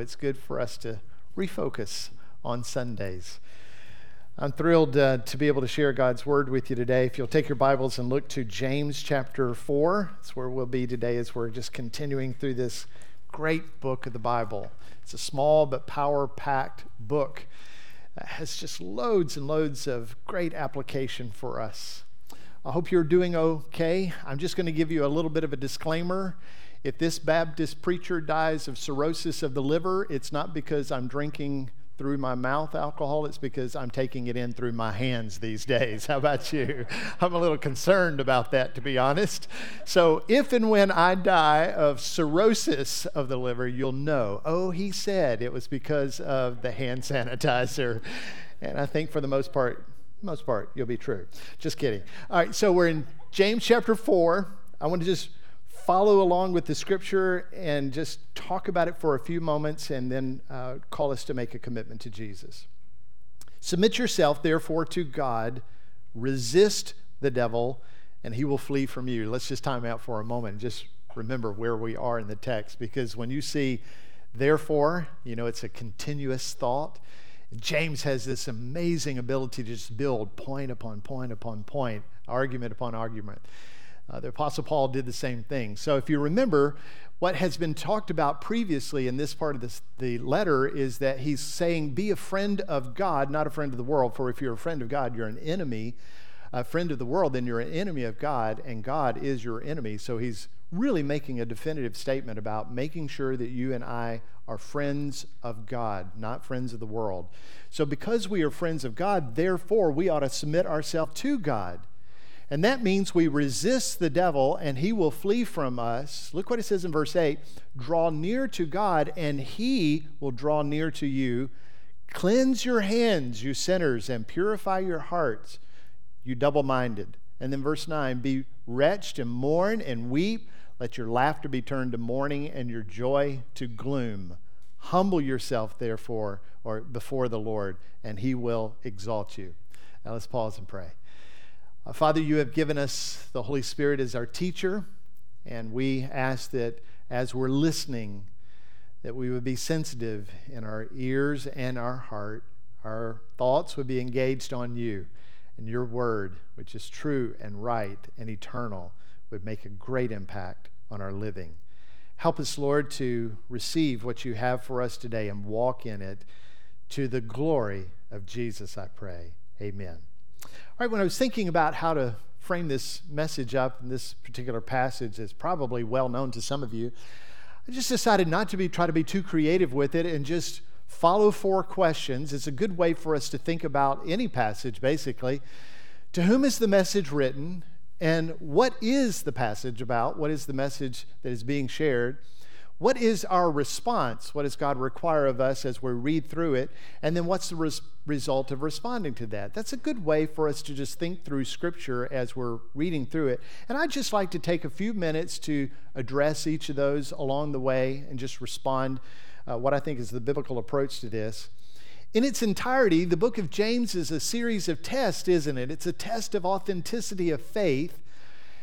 It's good for us to refocus on Sundays. I'm thrilled uh, to be able to share God's word with you today. If you'll take your Bibles and look to James chapter 4, that's where we'll be today as we're just continuing through this great book of the Bible. It's a small but power packed book that has just loads and loads of great application for us. I hope you're doing okay. I'm just going to give you a little bit of a disclaimer if this Baptist preacher dies of cirrhosis of the liver, it's not because I'm drinking through my mouth alcohol, it's because I'm taking it in through my hands these days. How about you? I'm a little concerned about that, to be honest. So, if and when I die of cirrhosis of the liver, you'll know, oh, he said it was because of the hand sanitizer. And I think for the most part, most part, you'll be true. Just kidding. All right, so we're in James chapter 4. I want to just follow along with the scripture and just talk about it for a few moments and then uh, call us to make a commitment to Jesus. Submit yourself, therefore, to God. Resist the devil, and he will flee from you. Let's just time out for a moment and just remember where we are in the text because when you see, therefore, you know, it's a continuous thought. James has this amazing ability to just build point upon point upon point, argument upon argument. Uh, the Apostle Paul did the same thing. So if you remember, what has been talked about previously in this part of this, the letter is that he's saying, Be a friend of God, not a friend of the world. For if you're a friend of God, you're an enemy. A friend of the world, then you're an enemy of God, and God is your enemy. So he's really making a definitive statement about making sure that you and I are friends of God, not friends of the world. So because we are friends of God, therefore we ought to submit ourselves to God. And that means we resist the devil and he will flee from us. Look what it says in verse 8 draw near to God and he will draw near to you. Cleanse your hands, you sinners, and purify your hearts, you double minded. And then verse 9 be wretched and mourn and weep. Let your laughter be turned to mourning and your joy to gloom. Humble yourself, therefore, or before the Lord, and he will exalt you. Now let's pause and pray. Uh, Father, you have given us the Holy Spirit as our teacher, and we ask that as we're listening, that we would be sensitive in our ears and our heart. Our thoughts would be engaged on you, and your word, which is true and right and eternal, would make a great impact on our living. Help us, Lord, to receive what you have for us today and walk in it to the glory of Jesus, I pray. Amen. All right, when I was thinking about how to frame this message up in this particular passage is probably well known to some of you, I just decided not to be try to be too creative with it and just follow four questions. It's a good way for us to think about any passage basically. To whom is the message written? And what is the passage about? What is the message that is being shared? What is our response? What does God require of us as we read through it? And then what's the res- result of responding to that? That's a good way for us to just think through Scripture as we're reading through it. And I'd just like to take a few minutes to address each of those along the way and just respond uh, what I think is the biblical approach to this. In its entirety, the book of James is a series of tests, isn't it? It's a test of authenticity of faith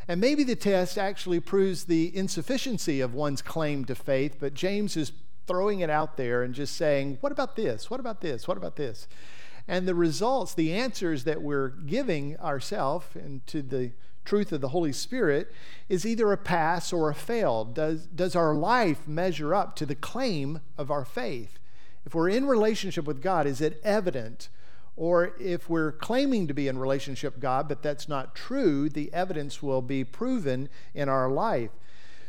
and maybe the test actually proves the insufficiency of one's claim to faith, but James is throwing it out there and just saying, What about this? What about this? What about this? And the results, the answers that we're giving ourselves and to the truth of the Holy Spirit is either a pass or a fail. Does, does our life measure up to the claim of our faith? If we're in relationship with God, is it evident or if we're claiming to be in relationship God, but that's not true, the evidence will be proven in our life.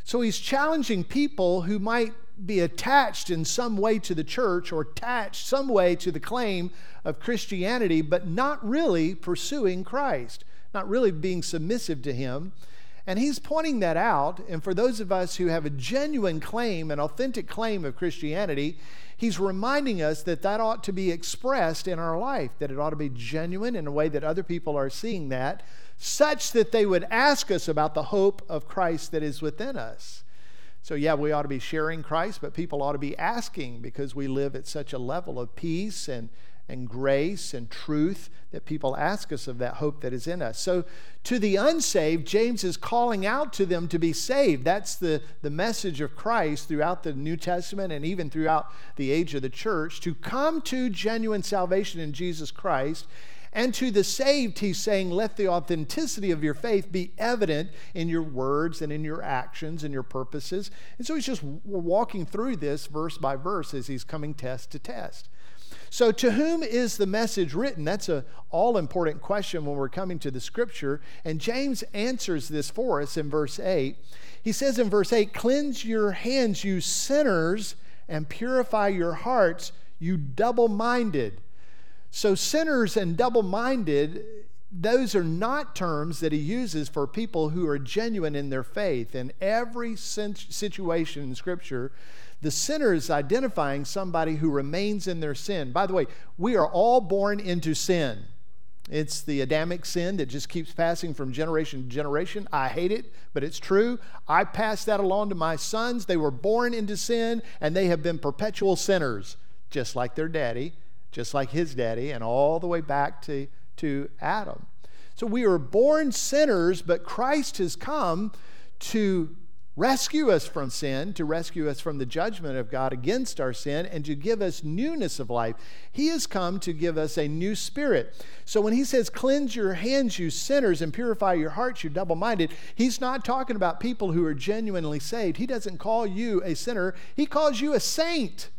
So he's challenging people who might be attached in some way to the church or attached some way to the claim of Christianity, but not really pursuing Christ, not really being submissive to him. And he's pointing that out. And for those of us who have a genuine claim, an authentic claim of Christianity, he's reminding us that that ought to be expressed in our life, that it ought to be genuine in a way that other people are seeing that, such that they would ask us about the hope of Christ that is within us. So, yeah, we ought to be sharing Christ, but people ought to be asking because we live at such a level of peace and, and grace and truth that people ask us of that hope that is in us. So, to the unsaved, James is calling out to them to be saved. That's the, the message of Christ throughout the New Testament and even throughout the age of the church to come to genuine salvation in Jesus Christ. And to the saved, he's saying, let the authenticity of your faith be evident in your words and in your actions and your purposes. And so he's just walking through this verse by verse as he's coming test to test. So, to whom is the message written? That's a all important question when we're coming to the scripture. And James answers this for us in verse 8. He says in verse 8, Cleanse your hands, you sinners, and purify your hearts, you double minded. So, sinners and double minded, those are not terms that he uses for people who are genuine in their faith. In every situation in Scripture, the sinner is identifying somebody who remains in their sin. By the way, we are all born into sin. It's the Adamic sin that just keeps passing from generation to generation. I hate it, but it's true. I pass that along to my sons. They were born into sin, and they have been perpetual sinners, just like their daddy, just like his daddy, and all the way back to, to Adam. So we are born sinners, but Christ has come to rescue us from sin, to rescue us from the judgment of God against our sin, and to give us newness of life. He has come to give us a new spirit. So when he says, Cleanse your hands, you sinners, and purify your hearts, you double minded, he's not talking about people who are genuinely saved. He doesn't call you a sinner, he calls you a saint.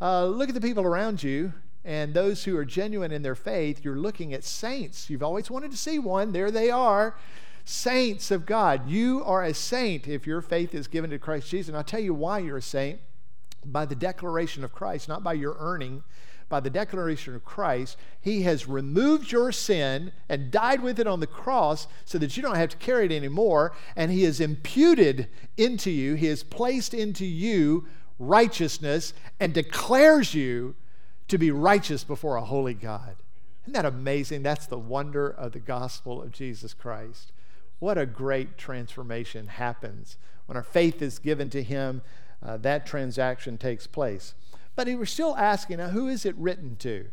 Uh, look at the people around you. And those who are genuine in their faith, you're looking at saints. You've always wanted to see one. There they are saints of God. You are a saint if your faith is given to Christ Jesus. And I'll tell you why you're a saint by the declaration of Christ, not by your earning. By the declaration of Christ, He has removed your sin and died with it on the cross so that you don't have to carry it anymore. And He has imputed into you, He has placed into you righteousness and declares you to be righteous before a holy God. Isn't that amazing? That's the wonder of the gospel of Jesus Christ. What a great transformation happens. When our faith is given to Him, uh, that transaction takes place. But was still asking, now, who is it written to?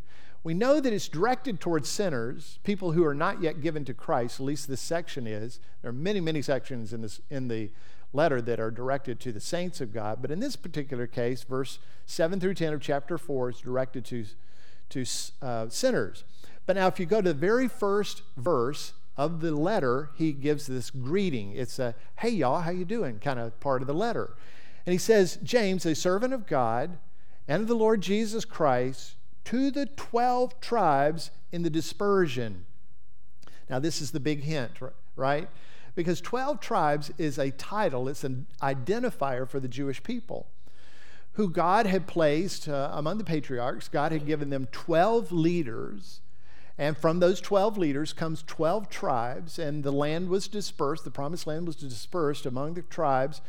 We know that it's directed towards sinners, people who are not yet given to Christ, at least this section is. There are many, many sections in, this, in the letter that are directed to the saints of God. But in this particular case, verse 7 through 10 of chapter 4 is directed to, to uh, sinners. But now, if you go to the very first verse, of the letter, he gives this greeting. It's a, hey, y'all, how you doing? kind of part of the letter. And he says, James, a servant of God and of the Lord Jesus Christ, to the 12 tribes in the dispersion. Now, this is the big hint, right? Because 12 tribes is a title, it's an identifier for the Jewish people who God had placed uh, among the patriarchs. God had given them 12 leaders and from those 12 leaders comes 12 tribes, and the land was dispersed. The promised land was dispersed among the tribes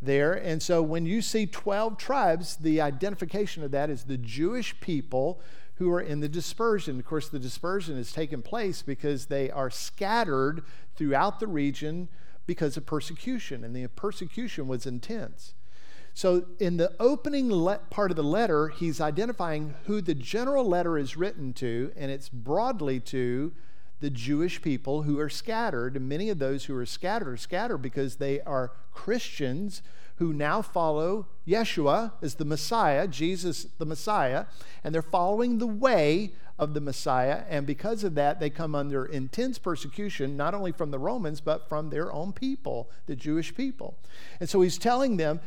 there. And so when you see 12 tribes, the identification of that is the Jewish people who are in the dispersion. Of course, the dispersion has taken place because they are scattered throughout the region because of persecution, and the persecution was intense. So, in the opening le- part of the letter, he's identifying who the general letter is written to, and it's broadly to the Jewish people who are scattered. And many of those who are scattered are scattered because they are Christians who now follow Yeshua as the Messiah, Jesus the Messiah, and they're following the way of the Messiah. And because of that, they come under intense persecution, not only from the Romans, but from their own people, the Jewish people. And so he's telling them,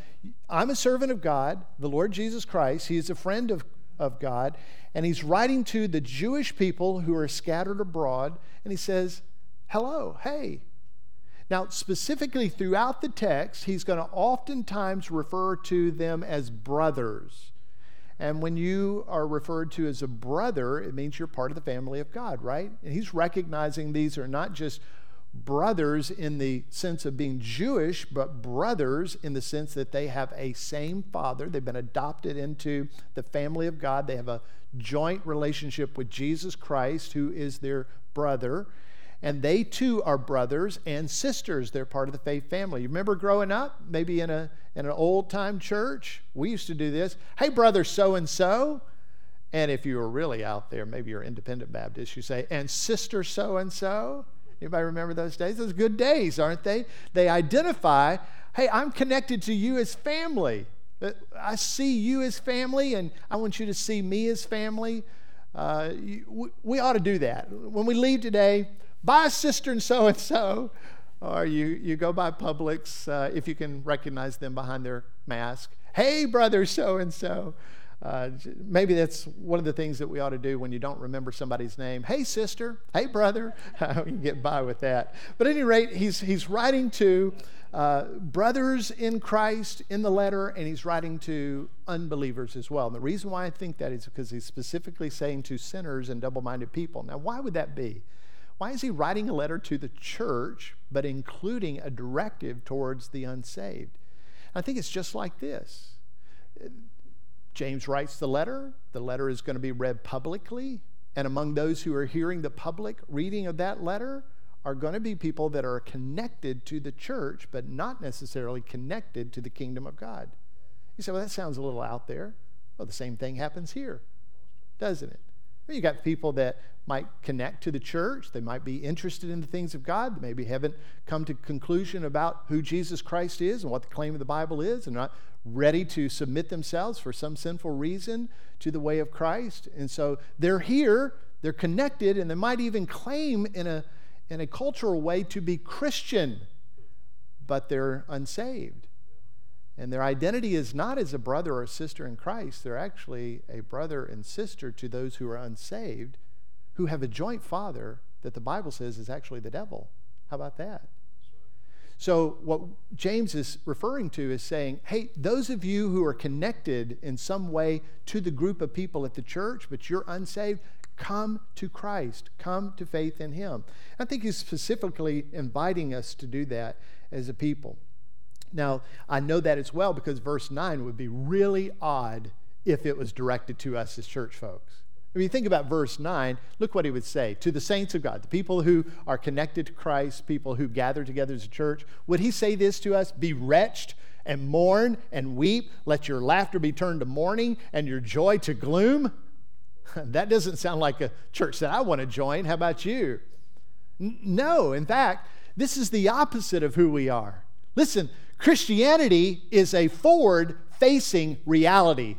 I'm a servant of God, the Lord Jesus Christ. He is a friend of, of God. And he's writing to the Jewish people who are scattered abroad. And he says, Hello, hey. Now, specifically throughout the text, he's going to oftentimes refer to them as brothers. And when you are referred to as a brother, it means you're part of the family of God, right? And he's recognizing these are not just brothers in the sense of being Jewish, but brothers in the sense that they have a same father. They've been adopted into the family of God. They have a joint relationship with Jesus Christ, who is their brother. And they too are brothers and sisters. They're part of the faith family. You remember growing up, maybe in, a, in an old time church? We used to do this. Hey, brother so and so. And if you were really out there, maybe you're independent Baptist, you say, and sister so and so. Anybody remember those days? Those good days, aren't they? They identify, hey, I'm connected to you as family. Uh, I see you as family, and I want you to see me as family. Uh, you, we ought to do that. When we leave today, bye sister and so and so, or you, you go by Publix uh, if you can recognize them behind their mask. Hey, brother so and so. Maybe that's one of the things that we ought to do when you don't remember somebody's name. Hey, sister. Hey, brother. we can get by with that. But at any rate, he's, he's writing to uh, brothers in Christ in the letter, and he's writing to unbelievers as well. And the reason why I think that is because he's specifically saying to sinners and double minded people. Now, why would that be? Why is he writing a letter to the church, but including a directive towards the unsaved? I think it's just like this. James writes the letter. The letter is going to be read publicly. And among those who are hearing the public reading of that letter are going to be people that are connected to the church, but not necessarily connected to the kingdom of God. You say, well, that sounds a little out there. Well, the same thing happens here, doesn't it? You got people that might connect to the church. They might be interested in the things of God. They maybe haven't come to conclusion about who Jesus Christ is and what the claim of the Bible is, and not ready to submit themselves for some sinful reason to the way of Christ. And so they're here, they're connected, and they might even claim in a in a cultural way to be Christian, but they're unsaved. And their identity is not as a brother or sister in Christ. They're actually a brother and sister to those who are unsaved, who have a joint father that the Bible says is actually the devil. How about that? So, what James is referring to is saying, hey, those of you who are connected in some way to the group of people at the church, but you're unsaved, come to Christ, come to faith in Him. I think he's specifically inviting us to do that as a people. Now, I know that as well because verse 9 would be really odd if it was directed to us as church folks. If you think about verse 9, look what he would say to the saints of God, the people who are connected to Christ, people who gather together as a church. Would he say this to us? Be wretched and mourn and weep. Let your laughter be turned to mourning and your joy to gloom. that doesn't sound like a church that I want to join. How about you? N- no, in fact, this is the opposite of who we are. Listen, Christianity is a forward facing reality.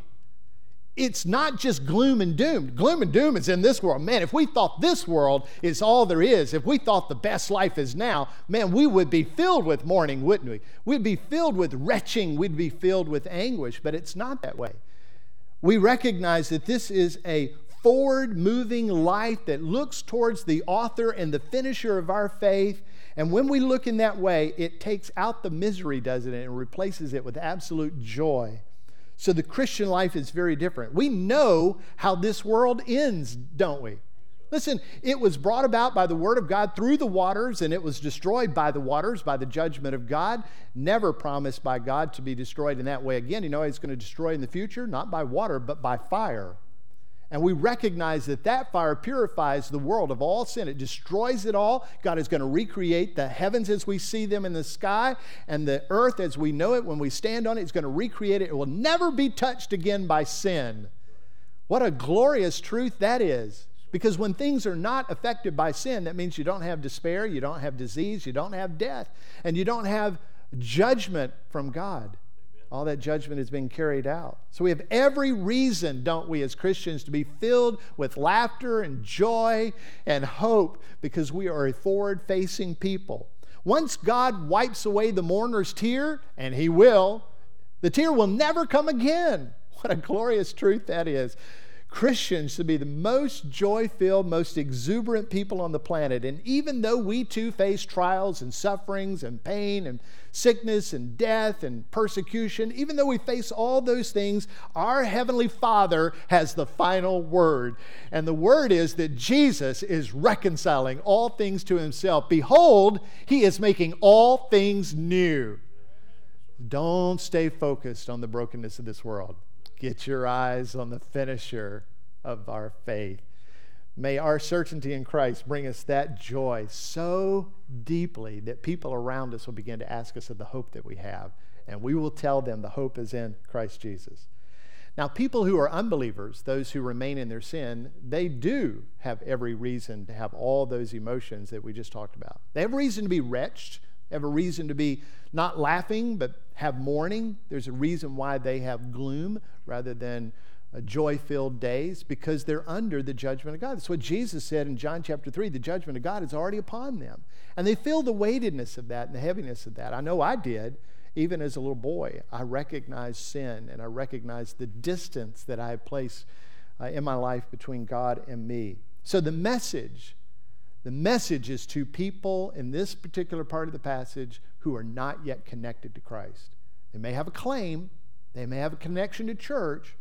It's not just gloom and doom. Gloom and doom is in this world. Man, if we thought this world is all there is, if we thought the best life is now, man, we would be filled with mourning, wouldn't we? We'd be filled with retching, we'd be filled with anguish, but it's not that way. We recognize that this is a forward moving life that looks towards the author and the finisher of our faith and when we look in that way, it takes out the misery, doesn't it, and replaces it with absolute joy. So the Christian life is very different. We know how this world ends, don't we? Listen, it was brought about by the word of God through the waters, and it was destroyed by the waters, by the judgment of God. Never promised by God to be destroyed in that way again. You know, He's going to destroy in the future, not by water, but by fire. And we recognize that that fire purifies the world of all sin. It destroys it all. God is going to recreate the heavens as we see them in the sky and the earth as we know it when we stand on it. He's going to recreate it. It will never be touched again by sin. What a glorious truth that is. Because when things are not affected by sin, that means you don't have despair, you don't have disease, you don't have death, and you don't have judgment from God all that judgment is being carried out. So we have every reason, don't we, as Christians, to be filled with laughter and joy and hope because we are a forward facing people. Once God wipes away the mourner's tear, and He will, the tear will never come again. What a glorious truth that is. Christians should be the most joy filled, most exuberant people on the planet. And even though we too face trials and sufferings and pain and sickness and death and persecution, even though we face all those things, our Heavenly Father has the final word. And the word is that Jesus is reconciling all things to Himself. Behold, He is making all things new. Don't stay focused on the brokenness of this world. Get your eyes on the finisher of our faith. May our certainty in Christ bring us that joy so deeply that people around us will begin to ask us of the hope that we have. And we will tell them the hope is in Christ Jesus. Now, people who are unbelievers, those who remain in their sin, they do have every reason to have all those emotions that we just talked about. They have reason to be wretched, have a reason to be not laughing, but have mourning. There's a reason why they have gloom rather than joy filled days because they're under the judgment of God. That's what Jesus said in John chapter 3 the judgment of God is already upon them. And they feel the weightedness of that and the heaviness of that. I know I did even as a little boy, I recognized sin and I recognized the distance that I had placed uh, in my life between God and me. So the message, the message is to people in this particular part of the passage who are not yet connected to Christ. They may have a claim, they may have a connection to church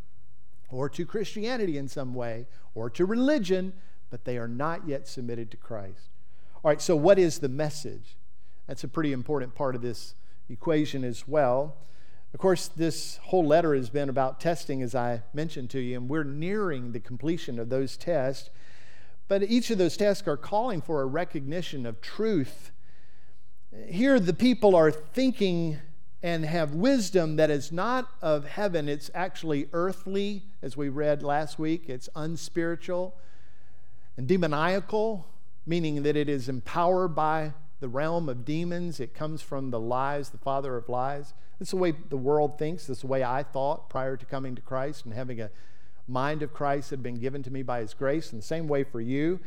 or to Christianity in some way or to religion, but they are not yet submitted to Christ. All right, so what is the message? That's a pretty important part of this equation as well. Of course, this whole letter has been about testing, as I mentioned to you, and we're nearing the completion of those tests. But each of those tests are calling for a recognition of truth. Here, the people are thinking and have wisdom that is not of heaven, it's actually earthly, as we read last week. It's unspiritual and demoniacal, meaning that it is empowered by the realm of demons. It comes from the lies, the father of lies. That's the way the world thinks. That's the way I thought prior to coming to Christ and having a mind of Christ had been given to me by His grace. And the same way for you.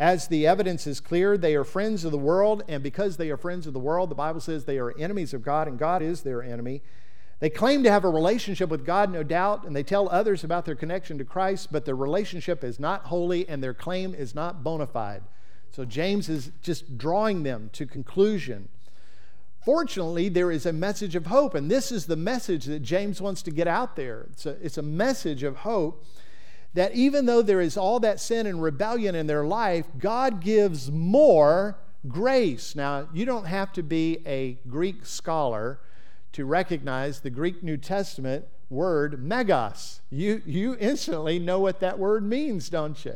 As the evidence is clear, they are friends of the world, and because they are friends of the world, the Bible says they are enemies of God, and God is their enemy. They claim to have a relationship with God, no doubt, and they tell others about their connection to Christ, but their relationship is not holy and their claim is not bona fide. So James is just drawing them to conclusion. Fortunately, there is a message of hope, and this is the message that James wants to get out there. It's a, it's a message of hope that even though there is all that sin and rebellion in their life, God gives more grace. Now, you don't have to be a Greek scholar to recognize the Greek New Testament word megas. You, you instantly know what that word means, don't you?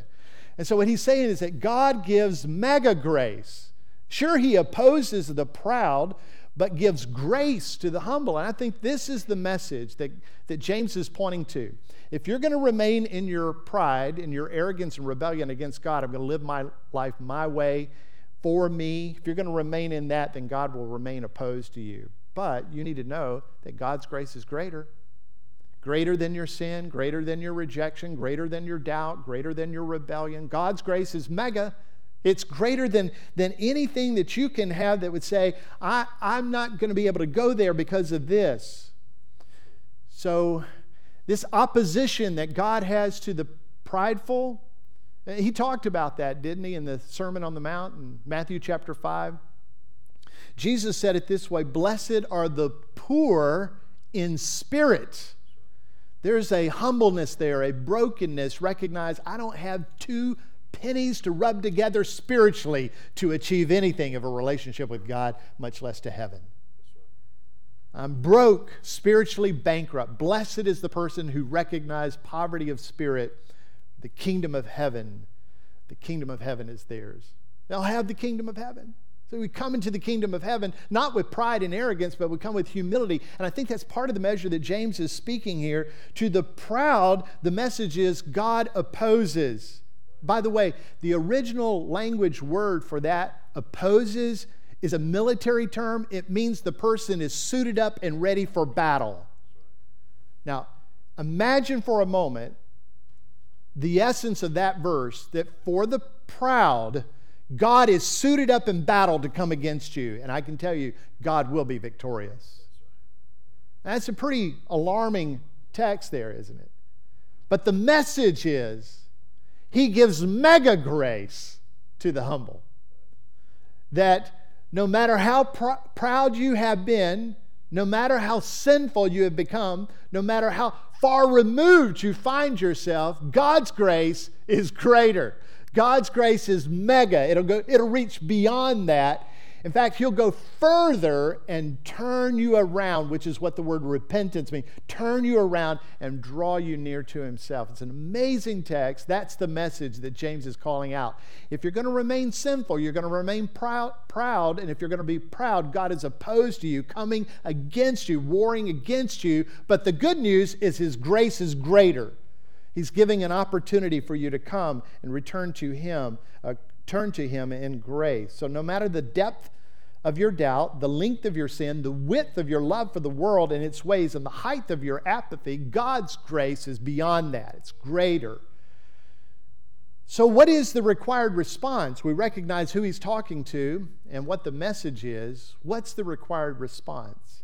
And so what he's saying is that God gives mega grace. Sure, he opposes the proud, but gives grace to the humble. And I think this is the message that, that James is pointing to. If you're going to remain in your pride, in your arrogance and rebellion against God, I'm going to live my life my way for me. If you're going to remain in that, then God will remain opposed to you. But you need to know that God's grace is greater greater than your sin, greater than your rejection, greater than your doubt, greater than your rebellion. God's grace is mega. It's greater than, than anything that you can have that would say, I, I'm not going to be able to go there because of this. So, this opposition that God has to the prideful, eh, he talked about that, didn't he, in the Sermon on the Mount in Matthew chapter 5? Jesus said it this way Blessed are the poor in spirit there's a humbleness there, a brokenness. Recognize I don't have two pennies to rub together spiritually to achieve anything of a relationship with God, much less to heaven. I'm broke, spiritually bankrupt. Blessed is the person who recognizes poverty of spirit. The kingdom of heaven, the kingdom of heaven is theirs. They'll have the kingdom of heaven. So we come into the kingdom of heaven not with pride and arrogance, but we come with humility. And I think that's part of the measure that James is speaking here. To the proud, the message is God opposes. By the way, the original language word for that, opposes, is a military term. It means the person is suited up and ready for battle. Now, imagine for a moment the essence of that verse that for the proud, God is suited up in battle to come against you. And I can tell you, God will be victorious. That's a pretty alarming text there, isn't it? But the message is He gives mega grace to the humble. That no matter how pr- proud you have been, no matter how sinful you have become, no matter how far removed you find yourself, God's grace is greater. God's grace is mega. It'll go, it'll reach beyond that. In fact, he'll go further and turn you around, which is what the word repentance means turn you around and draw you near to himself. It's an amazing text. That's the message that James is calling out. If you're going to remain sinful, you're going to remain proud, proud, and if you're going to be proud, God is opposed to you, coming against you, warring against you. But the good news is his grace is greater. He's giving an opportunity for you to come and return to Him, uh, turn to Him in grace. So, no matter the depth of your doubt, the length of your sin, the width of your love for the world and its ways, and the height of your apathy, God's grace is beyond that. It's greater. So, what is the required response? We recognize who he's talking to and what the message is. What's the required response?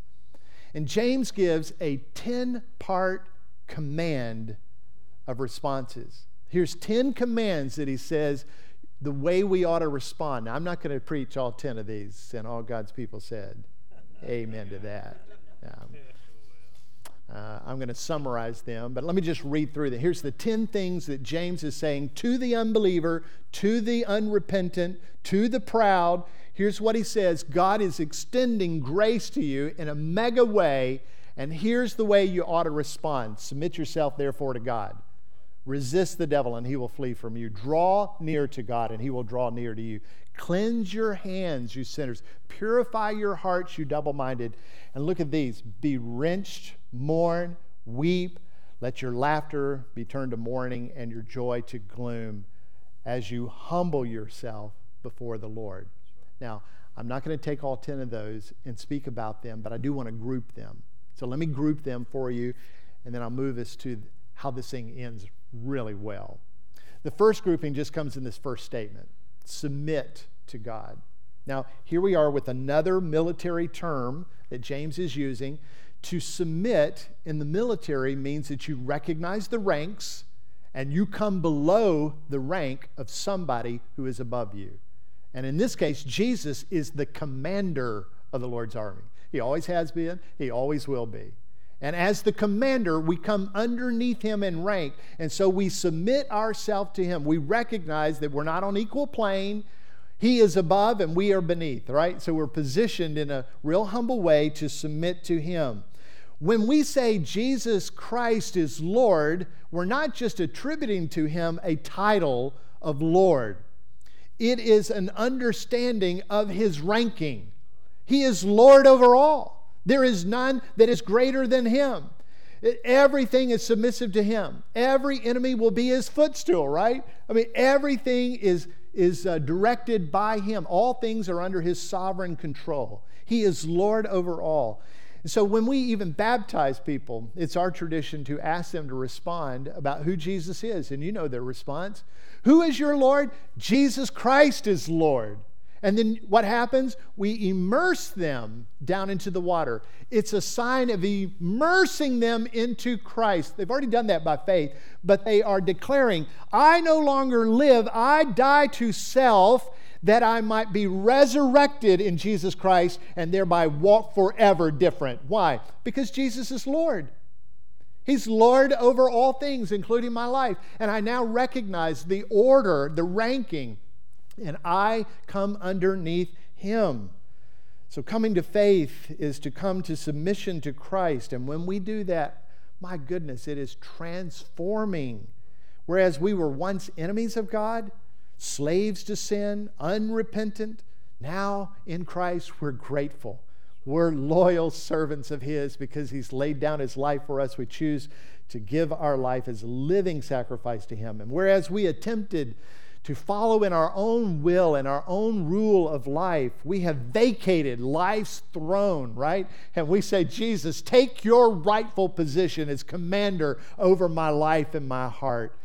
And James gives a 10 part command of responses. Here's 10 commands that he says the way we ought to respond. Now, I'm not going to preach all 10 of these, and all God's people said, Amen to that. Um, uh, I'm going to summarize them, but let me just read through them. Here's the 10 things that James is saying to the unbeliever, to the unrepentant, to the proud. Here's what he says God is extending grace to you in a mega way, and here's the way you ought to respond. Submit yourself, therefore, to God. Resist the devil and he will flee from you. Draw near to God and he will draw near to you. Cleanse your hands, you sinners. Purify your hearts, you double minded. And look at these be wrenched, mourn, weep. Let your laughter be turned to mourning and your joy to gloom as you humble yourself before the Lord. Now, I'm not going to take all 10 of those and speak about them, but I do want to group them. So let me group them for you, and then I'll move us to how this thing ends really well. The first grouping just comes in this first statement submit to God. Now, here we are with another military term that James is using. To submit in the military means that you recognize the ranks and you come below the rank of somebody who is above you. And in this case, Jesus is the commander of the Lord's army. He always has been, he always will be. And as the commander, we come underneath him in rank. And so we submit ourselves to him. We recognize that we're not on equal plane. He is above and we are beneath, right? So we're positioned in a real humble way to submit to him. When we say Jesus Christ is Lord, we're not just attributing to him a title of Lord, it is an understanding of his ranking. He is Lord over all. There is none that is greater than him. Everything is submissive to him. Every enemy will be his footstool, right? I mean, everything is, is uh, directed by him. All things are under his sovereign control. He is Lord over all. And so when we even baptize people, it's our tradition to ask them to respond about who Jesus is. And you know their response Who is your Lord? Jesus Christ is Lord. And then what happens? We immerse them down into the water. It's a sign of immersing them into Christ. They've already done that by faith, but they are declaring, I no longer live, I die to self that I might be resurrected in Jesus Christ and thereby walk forever different. Why? Because Jesus is Lord. He's Lord over all things, including my life. And I now recognize the order, the ranking and I come underneath him. So, coming to faith is to come to submission to Christ. And when we do that, my goodness, it is transforming. Whereas we were once enemies of God, slaves to sin, unrepentant, now in Christ we're grateful. We're loyal servants of His because He's laid down His life for us. We choose to give our life as a living sacrifice to Him. And whereas we attempted to follow in our own will and our own rule of life. We have vacated life's throne, right? And we say, Jesus, take your rightful position as commander over my life and my heart.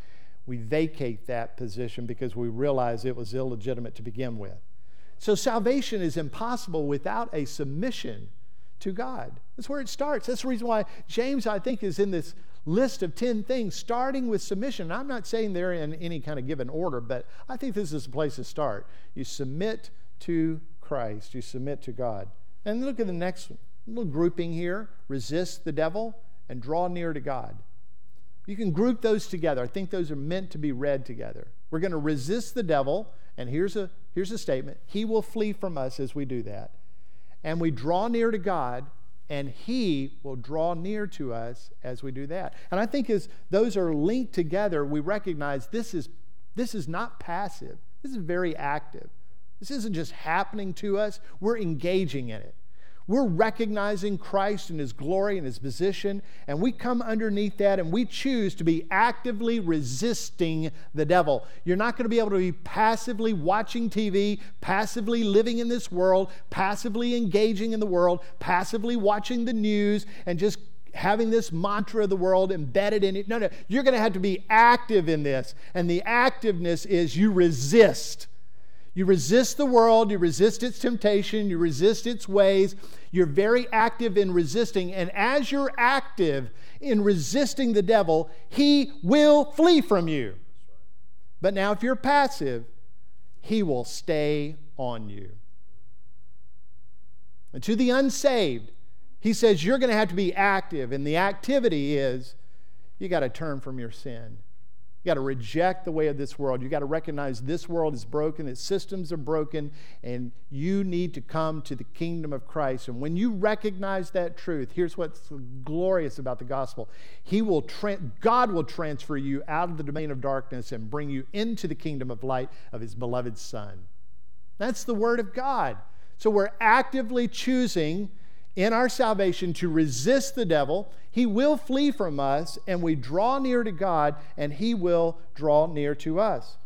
We vacate that position because we realize it was illegitimate to begin with. So salvation is impossible without a submission to God. That's where it starts. That's the reason why James, I think, is in this list of 10 things, starting with submission. I'm not saying they're in any kind of given order, but I think this is a place to start. You submit to Christ, you submit to God. And look at the next little grouping here resist the devil and draw near to God. You can group those together. I think those are meant to be read together. We're going to resist the devil, and here's a, here's a statement He will flee from us as we do that. And we draw near to God, and He will draw near to us as we do that. And I think as those are linked together, we recognize this is, this is not passive, this is very active. This isn't just happening to us, we're engaging in it. We're recognizing Christ and His glory and His position, and we come underneath that and we choose to be actively resisting the devil. You're not going to be able to be passively watching TV, passively living in this world, passively engaging in the world, passively watching the news, and just having this mantra of the world embedded in it. No, no, you're going to have to be active in this, and the activeness is you resist you resist the world, you resist its temptation, you resist its ways. You're very active in resisting. And as you're active in resisting the devil, he will flee from you. But now, if you're passive, he will stay on you. And to the unsaved, he says you're going to have to be active. And the activity is you got to turn from your sin. You got to reject the way of this world. You got to recognize this world is broken, its systems are broken, and you need to come to the kingdom of Christ. And when you recognize that truth, here's what's glorious about the gospel. He will tra- God will transfer you out of the domain of darkness and bring you into the kingdom of light of his beloved son. That's the word of God. So we're actively choosing in our salvation to resist the devil. He will flee from us, and we draw near to God, and He will draw near to us.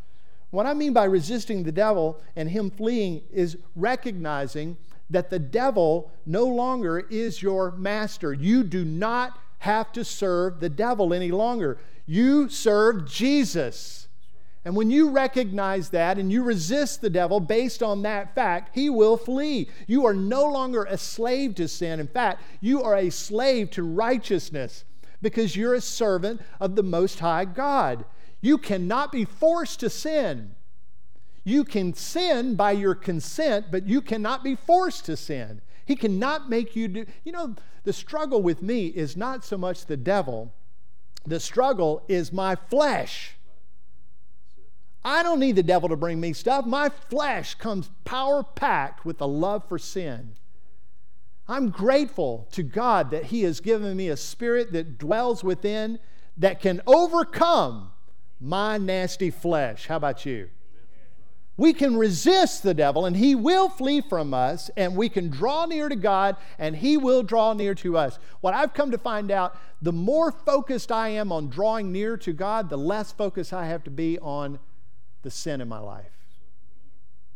What I mean by resisting the devil and Him fleeing is recognizing that the devil no longer is your master. You do not have to serve the devil any longer. You serve Jesus. And when you recognize that and you resist the devil based on that fact, he will flee. You are no longer a slave to sin. In fact, you are a slave to righteousness because you're a servant of the Most High God. You cannot be forced to sin. You can sin by your consent, but you cannot be forced to sin. He cannot make you do. You know, the struggle with me is not so much the devil, the struggle is my flesh. I don't need the devil to bring me stuff. My flesh comes power packed with a love for sin. I'm grateful to God that He has given me a spirit that dwells within that can overcome my nasty flesh. How about you? We can resist the devil and he will flee from us, and we can draw near to God and he will draw near to us. What I've come to find out the more focused I am on drawing near to God, the less focused I have to be on the sin in my life.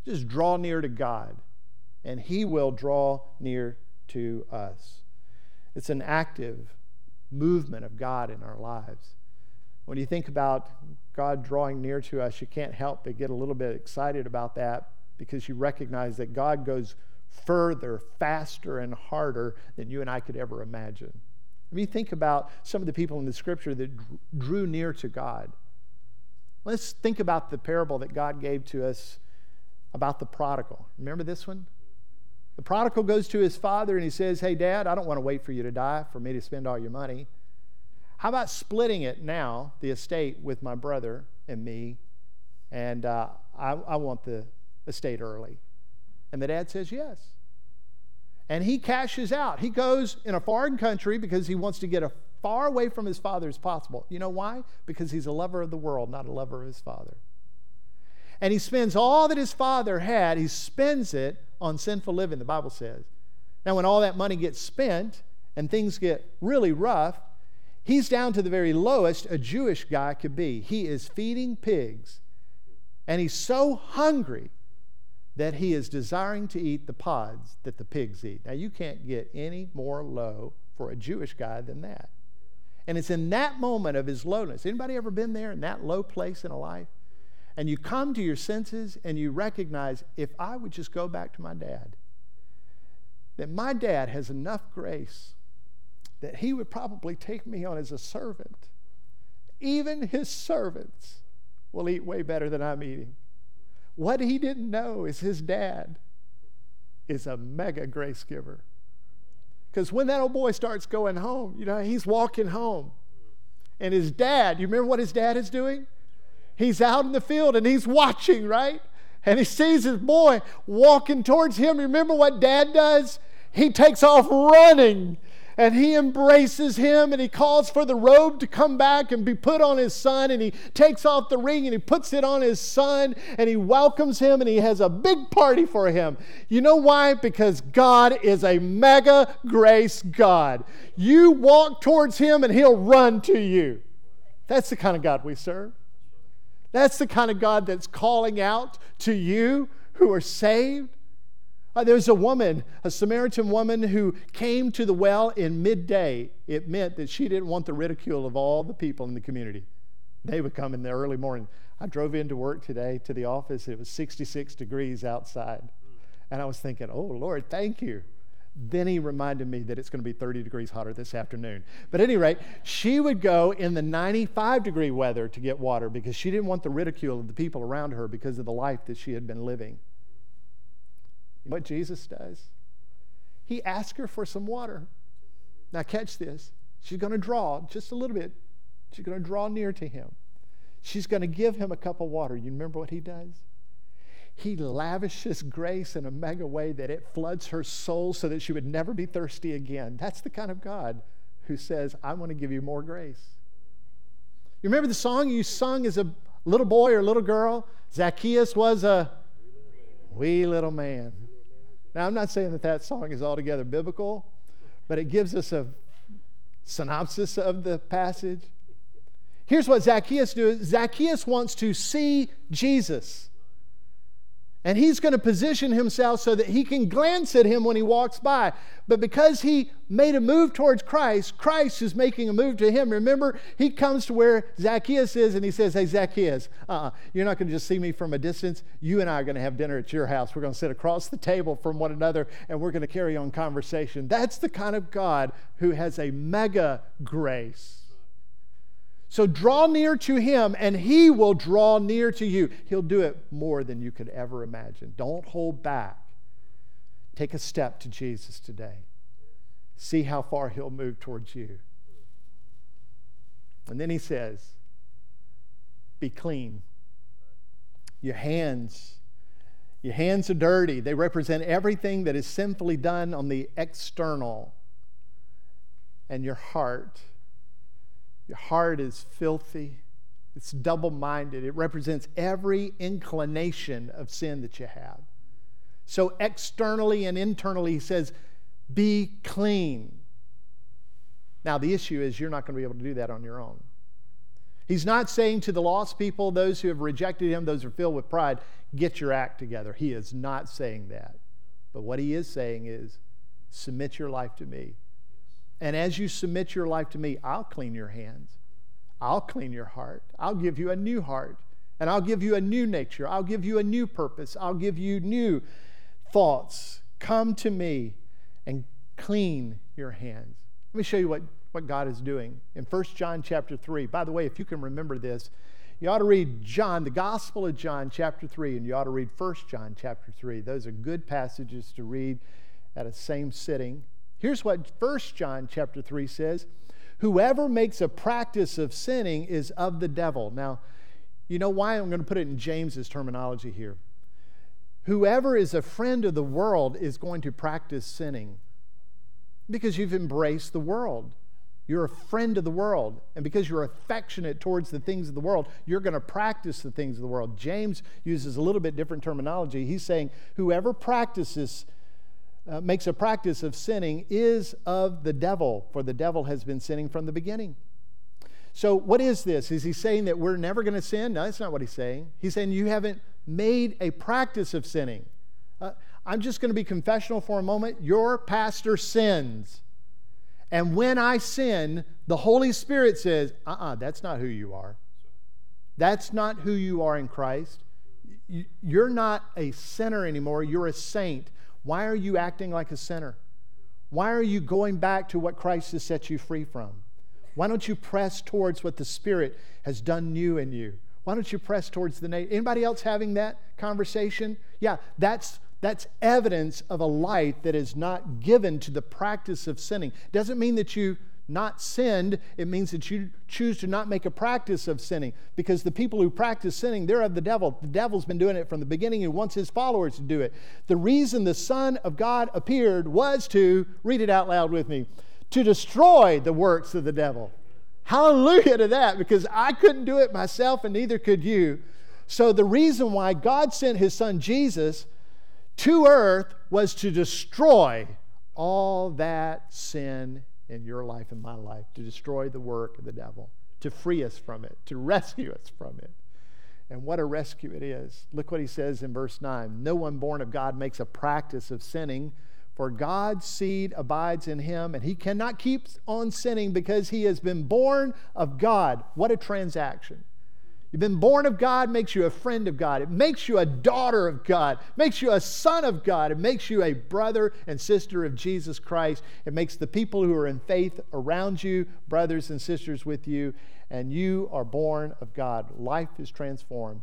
Just draw near to God, and He will draw near to us. It's an active movement of God in our lives. When you think about God drawing near to us, you can't help but get a little bit excited about that because you recognize that God goes further, faster, and harder than you and I could ever imagine. I mean, think about some of the people in the scripture that drew near to God. Let's think about the parable that God gave to us about the prodigal. Remember this one? The prodigal goes to his father and he says, Hey, dad, I don't want to wait for you to die for me to spend all your money. How about splitting it now, the estate, with my brother and me? And uh, I, I want the estate early. And the dad says, Yes. And he cashes out. He goes in a foreign country because he wants to get a far away from his father as possible. You know why? Because he's a lover of the world, not a lover of his father. And he spends all that his father had, he spends it on sinful living, the Bible says. Now, when all that money gets spent and things get really rough, he's down to the very lowest a Jewish guy could be. He is feeding pigs, and he's so hungry that he is desiring to eat the pods that the pigs eat. Now, you can't get any more low for a Jewish guy than that. And it's in that moment of his lowness. Anybody ever been there in that low place in a life? And you come to your senses and you recognize if I would just go back to my dad, that my dad has enough grace that he would probably take me on as a servant. Even his servants will eat way better than I'm eating. What he didn't know is his dad is a mega grace giver. Because when that old boy starts going home, you know, he's walking home. And his dad, you remember what his dad is doing? he's out in the field and he's watching, right? And he sees his boy walking towards him. Remember what dad does? He takes off running and he embraces him and he calls for the robe to come back and be put on his son and he takes off the ring and he puts it on his son and he welcomes him and he has a big party for him. You know why? Because God is a mega grace God. You walk towards him and he'll run to you. That's the kind of God we serve. That's the kind of God that's calling out to you who are saved. Uh, there's a woman, a Samaritan woman, who came to the well in midday. It meant that she didn't want the ridicule of all the people in the community. They would come in the early morning. I drove into work today to the office. It was 66 degrees outside. And I was thinking, oh, Lord, thank you. Then he reminded me that it's going to be 30 degrees hotter this afternoon. But at any rate, she would go in the 95 degree weather to get water because she didn't want the ridicule of the people around her because of the life that she had been living what Jesus does? He asks her for some water. Now, catch this. She's going to draw just a little bit. She's going to draw near to him. She's going to give him a cup of water. You remember what he does? He lavishes grace in a mega way that it floods her soul so that she would never be thirsty again. That's the kind of God who says, I want to give you more grace. You remember the song you sung as a little boy or little girl? Zacchaeus was a wee little man. Now, I'm not saying that that song is altogether biblical, but it gives us a synopsis of the passage. Here's what Zacchaeus does Zacchaeus wants to see Jesus. And he's going to position himself so that he can glance at him when he walks by. But because he made a move towards Christ, Christ is making a move to him. Remember, he comes to where Zacchaeus is and he says, Hey, Zacchaeus, uh-uh, you're not going to just see me from a distance. You and I are going to have dinner at your house. We're going to sit across the table from one another and we're going to carry on conversation. That's the kind of God who has a mega grace. So draw near to him, and he will draw near to you. He'll do it more than you could ever imagine. Don't hold back. Take a step to Jesus today. See how far he'll move towards you. And then he says, Be clean. Your hands, your hands are dirty. They represent everything that is sinfully done on the external. And your heart your heart is filthy. It's double minded. It represents every inclination of sin that you have. So, externally and internally, he says, be clean. Now, the issue is you're not going to be able to do that on your own. He's not saying to the lost people, those who have rejected him, those who are filled with pride, get your act together. He is not saying that. But what he is saying is, submit your life to me. And as you submit your life to me, I'll clean your hands. I'll clean your heart. I'll give you a new heart. And I'll give you a new nature. I'll give you a new purpose. I'll give you new thoughts. Come to me and clean your hands. Let me show you what, what God is doing in 1 John chapter 3. By the way, if you can remember this, you ought to read John, the Gospel of John, chapter 3, and you ought to read 1 John, chapter 3. Those are good passages to read at a same sitting. Here's what 1 John chapter 3 says Whoever makes a practice of sinning is of the devil. Now, you know why I'm going to put it in James's terminology here. Whoever is a friend of the world is going to practice sinning because you've embraced the world. You're a friend of the world. And because you're affectionate towards the things of the world, you're going to practice the things of the world. James uses a little bit different terminology. He's saying, whoever practices uh, makes a practice of sinning is of the devil, for the devil has been sinning from the beginning. So, what is this? Is he saying that we're never going to sin? No, that's not what he's saying. He's saying you haven't made a practice of sinning. Uh, I'm just going to be confessional for a moment. Your pastor sins. And when I sin, the Holy Spirit says, uh uh-uh, uh, that's not who you are. That's not who you are in Christ. You're not a sinner anymore, you're a saint. Why are you acting like a sinner? Why are you going back to what Christ has set you free from? Why don't you press towards what the Spirit has done new in you? Why don't you press towards the name? Anybody else having that conversation? Yeah, that's that's evidence of a life that is not given to the practice of sinning. Doesn't mean that you not sinned, it means that you choose to not make a practice of sinning. Because the people who practice sinning, they're of the devil. The devil's been doing it from the beginning and wants his followers to do it. The reason the Son of God appeared was to, read it out loud with me, to destroy the works of the devil. Hallelujah to that, because I couldn't do it myself and neither could you. So the reason why God sent his son Jesus to earth was to destroy all that sin in your life and my life, to destroy the work of the devil, to free us from it, to rescue us from it. And what a rescue it is. Look what he says in verse 9 No one born of God makes a practice of sinning, for God's seed abides in him, and he cannot keep on sinning because he has been born of God. What a transaction. You've been born of God makes you a friend of God. It makes you a daughter of God. Makes you a son of God. It makes you a brother and sister of Jesus Christ. It makes the people who are in faith around you brothers and sisters with you, and you are born of God. Life is transformed.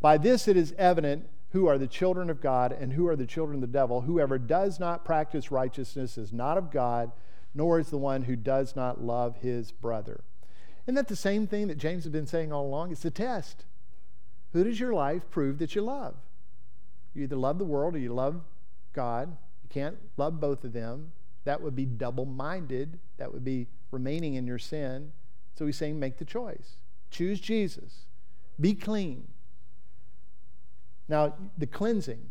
By this it is evident who are the children of God and who are the children of the devil. Whoever does not practice righteousness is not of God, nor is the one who does not love his brother. Isn't that the same thing that James has been saying all along? It's a test. Who does your life prove that you love? You either love the world or you love God. You can't love both of them. That would be double minded. That would be remaining in your sin. So he's saying, make the choice. Choose Jesus. Be clean. Now, the cleansing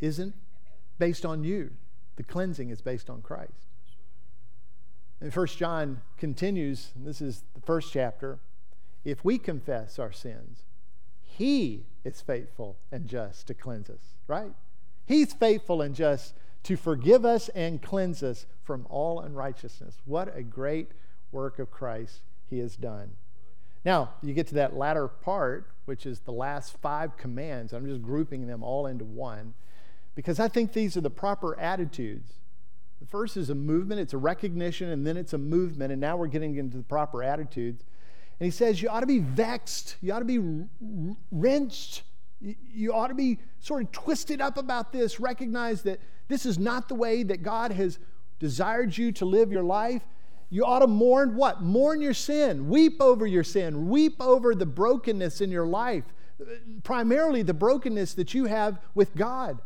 isn't based on you, the cleansing is based on Christ. And First John continues, this is the first chapter. If we confess our sins, he is faithful and just to cleanse us, right? He's faithful and just to forgive us and cleanse us from all unrighteousness. What a great work of Christ he has done. Now, you get to that latter part, which is the last five commands. I'm just grouping them all into one because I think these are the proper attitudes the first is a movement, it's a recognition, and then it's a movement. And now we're getting into the proper attitudes. And he says you ought to be vexed, you ought to be wrenched, you ought to be sort of twisted up about this. Recognize that this is not the way that God has desired you to live your life. You ought to mourn what? Mourn your sin. Weep over your sin. Weep over the brokenness in your life, primarily the brokenness that you have with God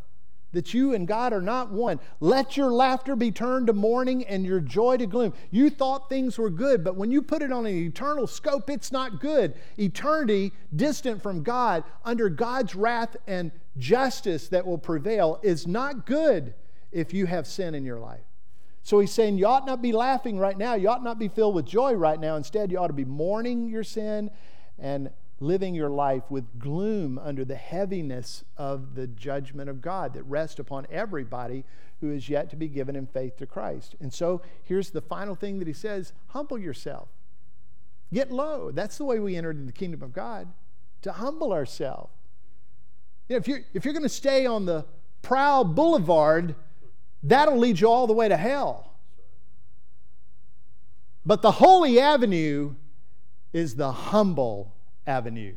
that you and God are not one. Let your laughter be turned to mourning and your joy to gloom. You thought things were good, but when you put it on an eternal scope, it's not good. Eternity, distant from God, under God's wrath and justice that will prevail, is not good if you have sin in your life. So he's saying you ought not be laughing right now. You ought not be filled with joy right now. Instead, you ought to be mourning your sin and living your life with gloom under the heaviness of the judgment of God that rests upon everybody who is yet to be given in faith to Christ. And so here's the final thing that he says humble yourself, get low. That's the way we enter into the kingdom of God, to humble ourselves. You know, if you're, if you're going to stay on the proud boulevard, that'll lead you all the way to hell. But the holy avenue is the humble avenue.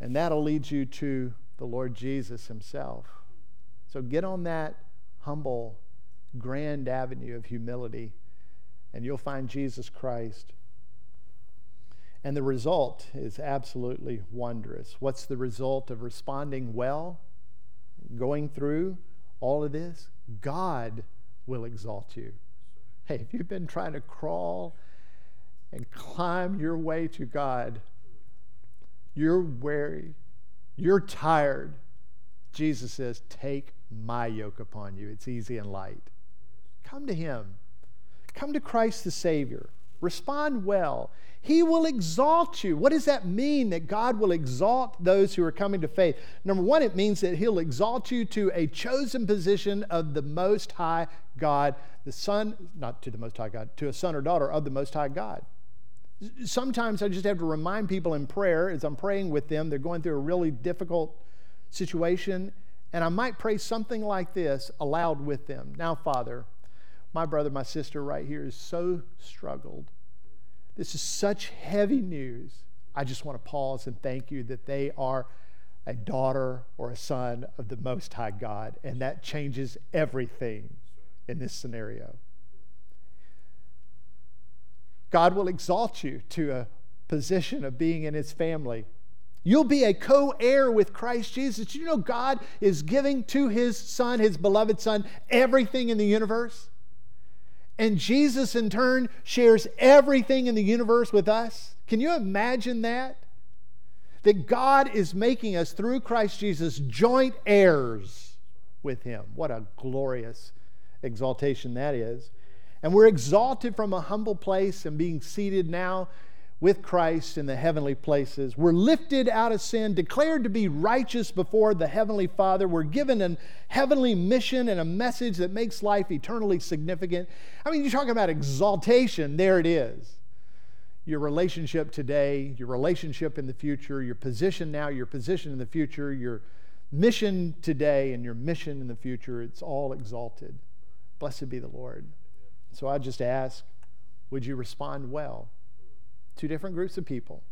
And that'll lead you to the Lord Jesus Himself. So get on that humble, grand avenue of humility, and you'll find Jesus Christ. And the result is absolutely wondrous. What's the result of responding well, going through all of this? God will exalt you. Hey, if you've been trying to crawl and climb your way to God, you're weary, you're tired. Jesus says, Take my yoke upon you. It's easy and light. Come to Him. Come to Christ the Savior. Respond well. He will exalt you. What does that mean that God will exalt those who are coming to faith? Number one, it means that He'll exalt you to a chosen position of the Most High God, the Son, not to the Most High God, to a son or daughter of the Most High God. Sometimes I just have to remind people in prayer as I'm praying with them, they're going through a really difficult situation, and I might pray something like this aloud with them. Now, Father, my brother, my sister right here is so struggled. This is such heavy news. I just want to pause and thank you that they are a daughter or a son of the Most High God, and that changes everything in this scenario. God will exalt you to a position of being in his family. You'll be a co heir with Christ Jesus. You know, God is giving to his son, his beloved son, everything in the universe. And Jesus, in turn, shares everything in the universe with us. Can you imagine that? That God is making us, through Christ Jesus, joint heirs with him. What a glorious exaltation that is. And we're exalted from a humble place and being seated now with Christ in the heavenly places. We're lifted out of sin, declared to be righteous before the Heavenly Father. We're given a heavenly mission and a message that makes life eternally significant. I mean, you talk about exaltation, there it is. Your relationship today, your relationship in the future, your position now, your position in the future, your mission today, and your mission in the future, it's all exalted. Blessed be the Lord. So I just ask, would you respond well? two different groups of people.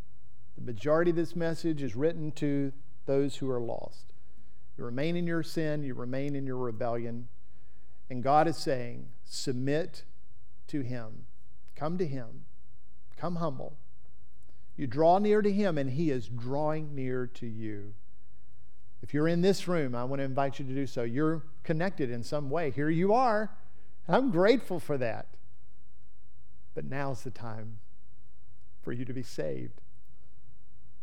The majority of this message is written to those who are lost. You remain in your sin, you remain in your rebellion, and God is saying, submit to Him. Come to Him. Come humble. You draw near to Him, and He is drawing near to you. If you're in this room, I want to invite you to do so. You're connected in some way. Here you are. I'm grateful for that. But now's the time for you to be saved.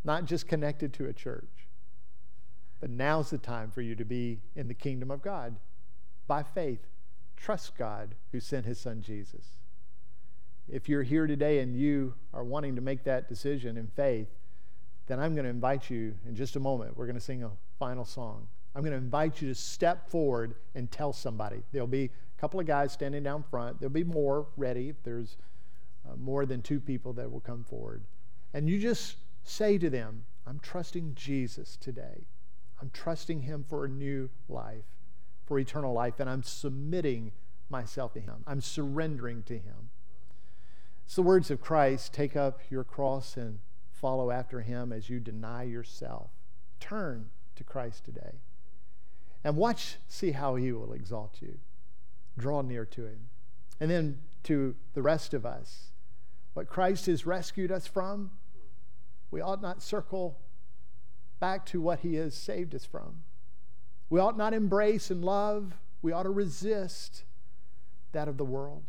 Not just connected to a church, but now's the time for you to be in the kingdom of God by faith. Trust God who sent his son Jesus. If you're here today and you are wanting to make that decision in faith, then I'm going to invite you in just a moment. We're going to sing a final song. I'm going to invite you to step forward and tell somebody. There'll be a couple of guys standing down front. There'll be more ready if there's uh, more than two people that will come forward. And you just say to them, I'm trusting Jesus today. I'm trusting him for a new life, for eternal life, and I'm submitting myself to him. I'm surrendering to him. It's the words of Christ take up your cross and follow after him as you deny yourself. Turn to Christ today. And watch, see how he will exalt you. Draw near to him. And then to the rest of us, what Christ has rescued us from, we ought not circle back to what he has saved us from. We ought not embrace and love, we ought to resist that of the world.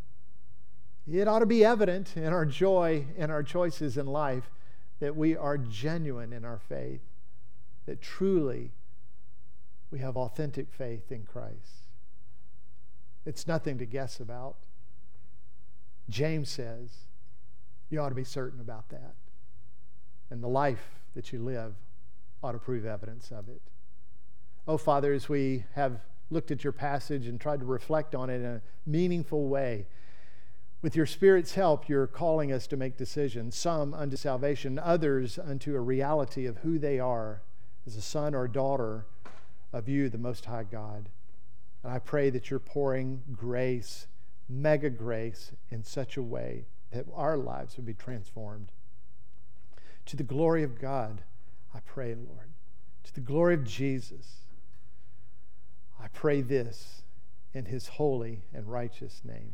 It ought to be evident in our joy in our choices in life that we are genuine in our faith, that truly we have authentic faith in Christ. It's nothing to guess about. James says, you ought to be certain about that. And the life that you live ought to prove evidence of it. Oh, Father, as we have looked at your passage and tried to reflect on it in a meaningful way, with your Spirit's help, you're calling us to make decisions, some unto salvation, others unto a reality of who they are as a son or daughter of you, the Most High God. And I pray that you're pouring grace, mega grace, in such a way that our lives would be transformed. To the glory of God, I pray, Lord. To the glory of Jesus, I pray this in his holy and righteous name.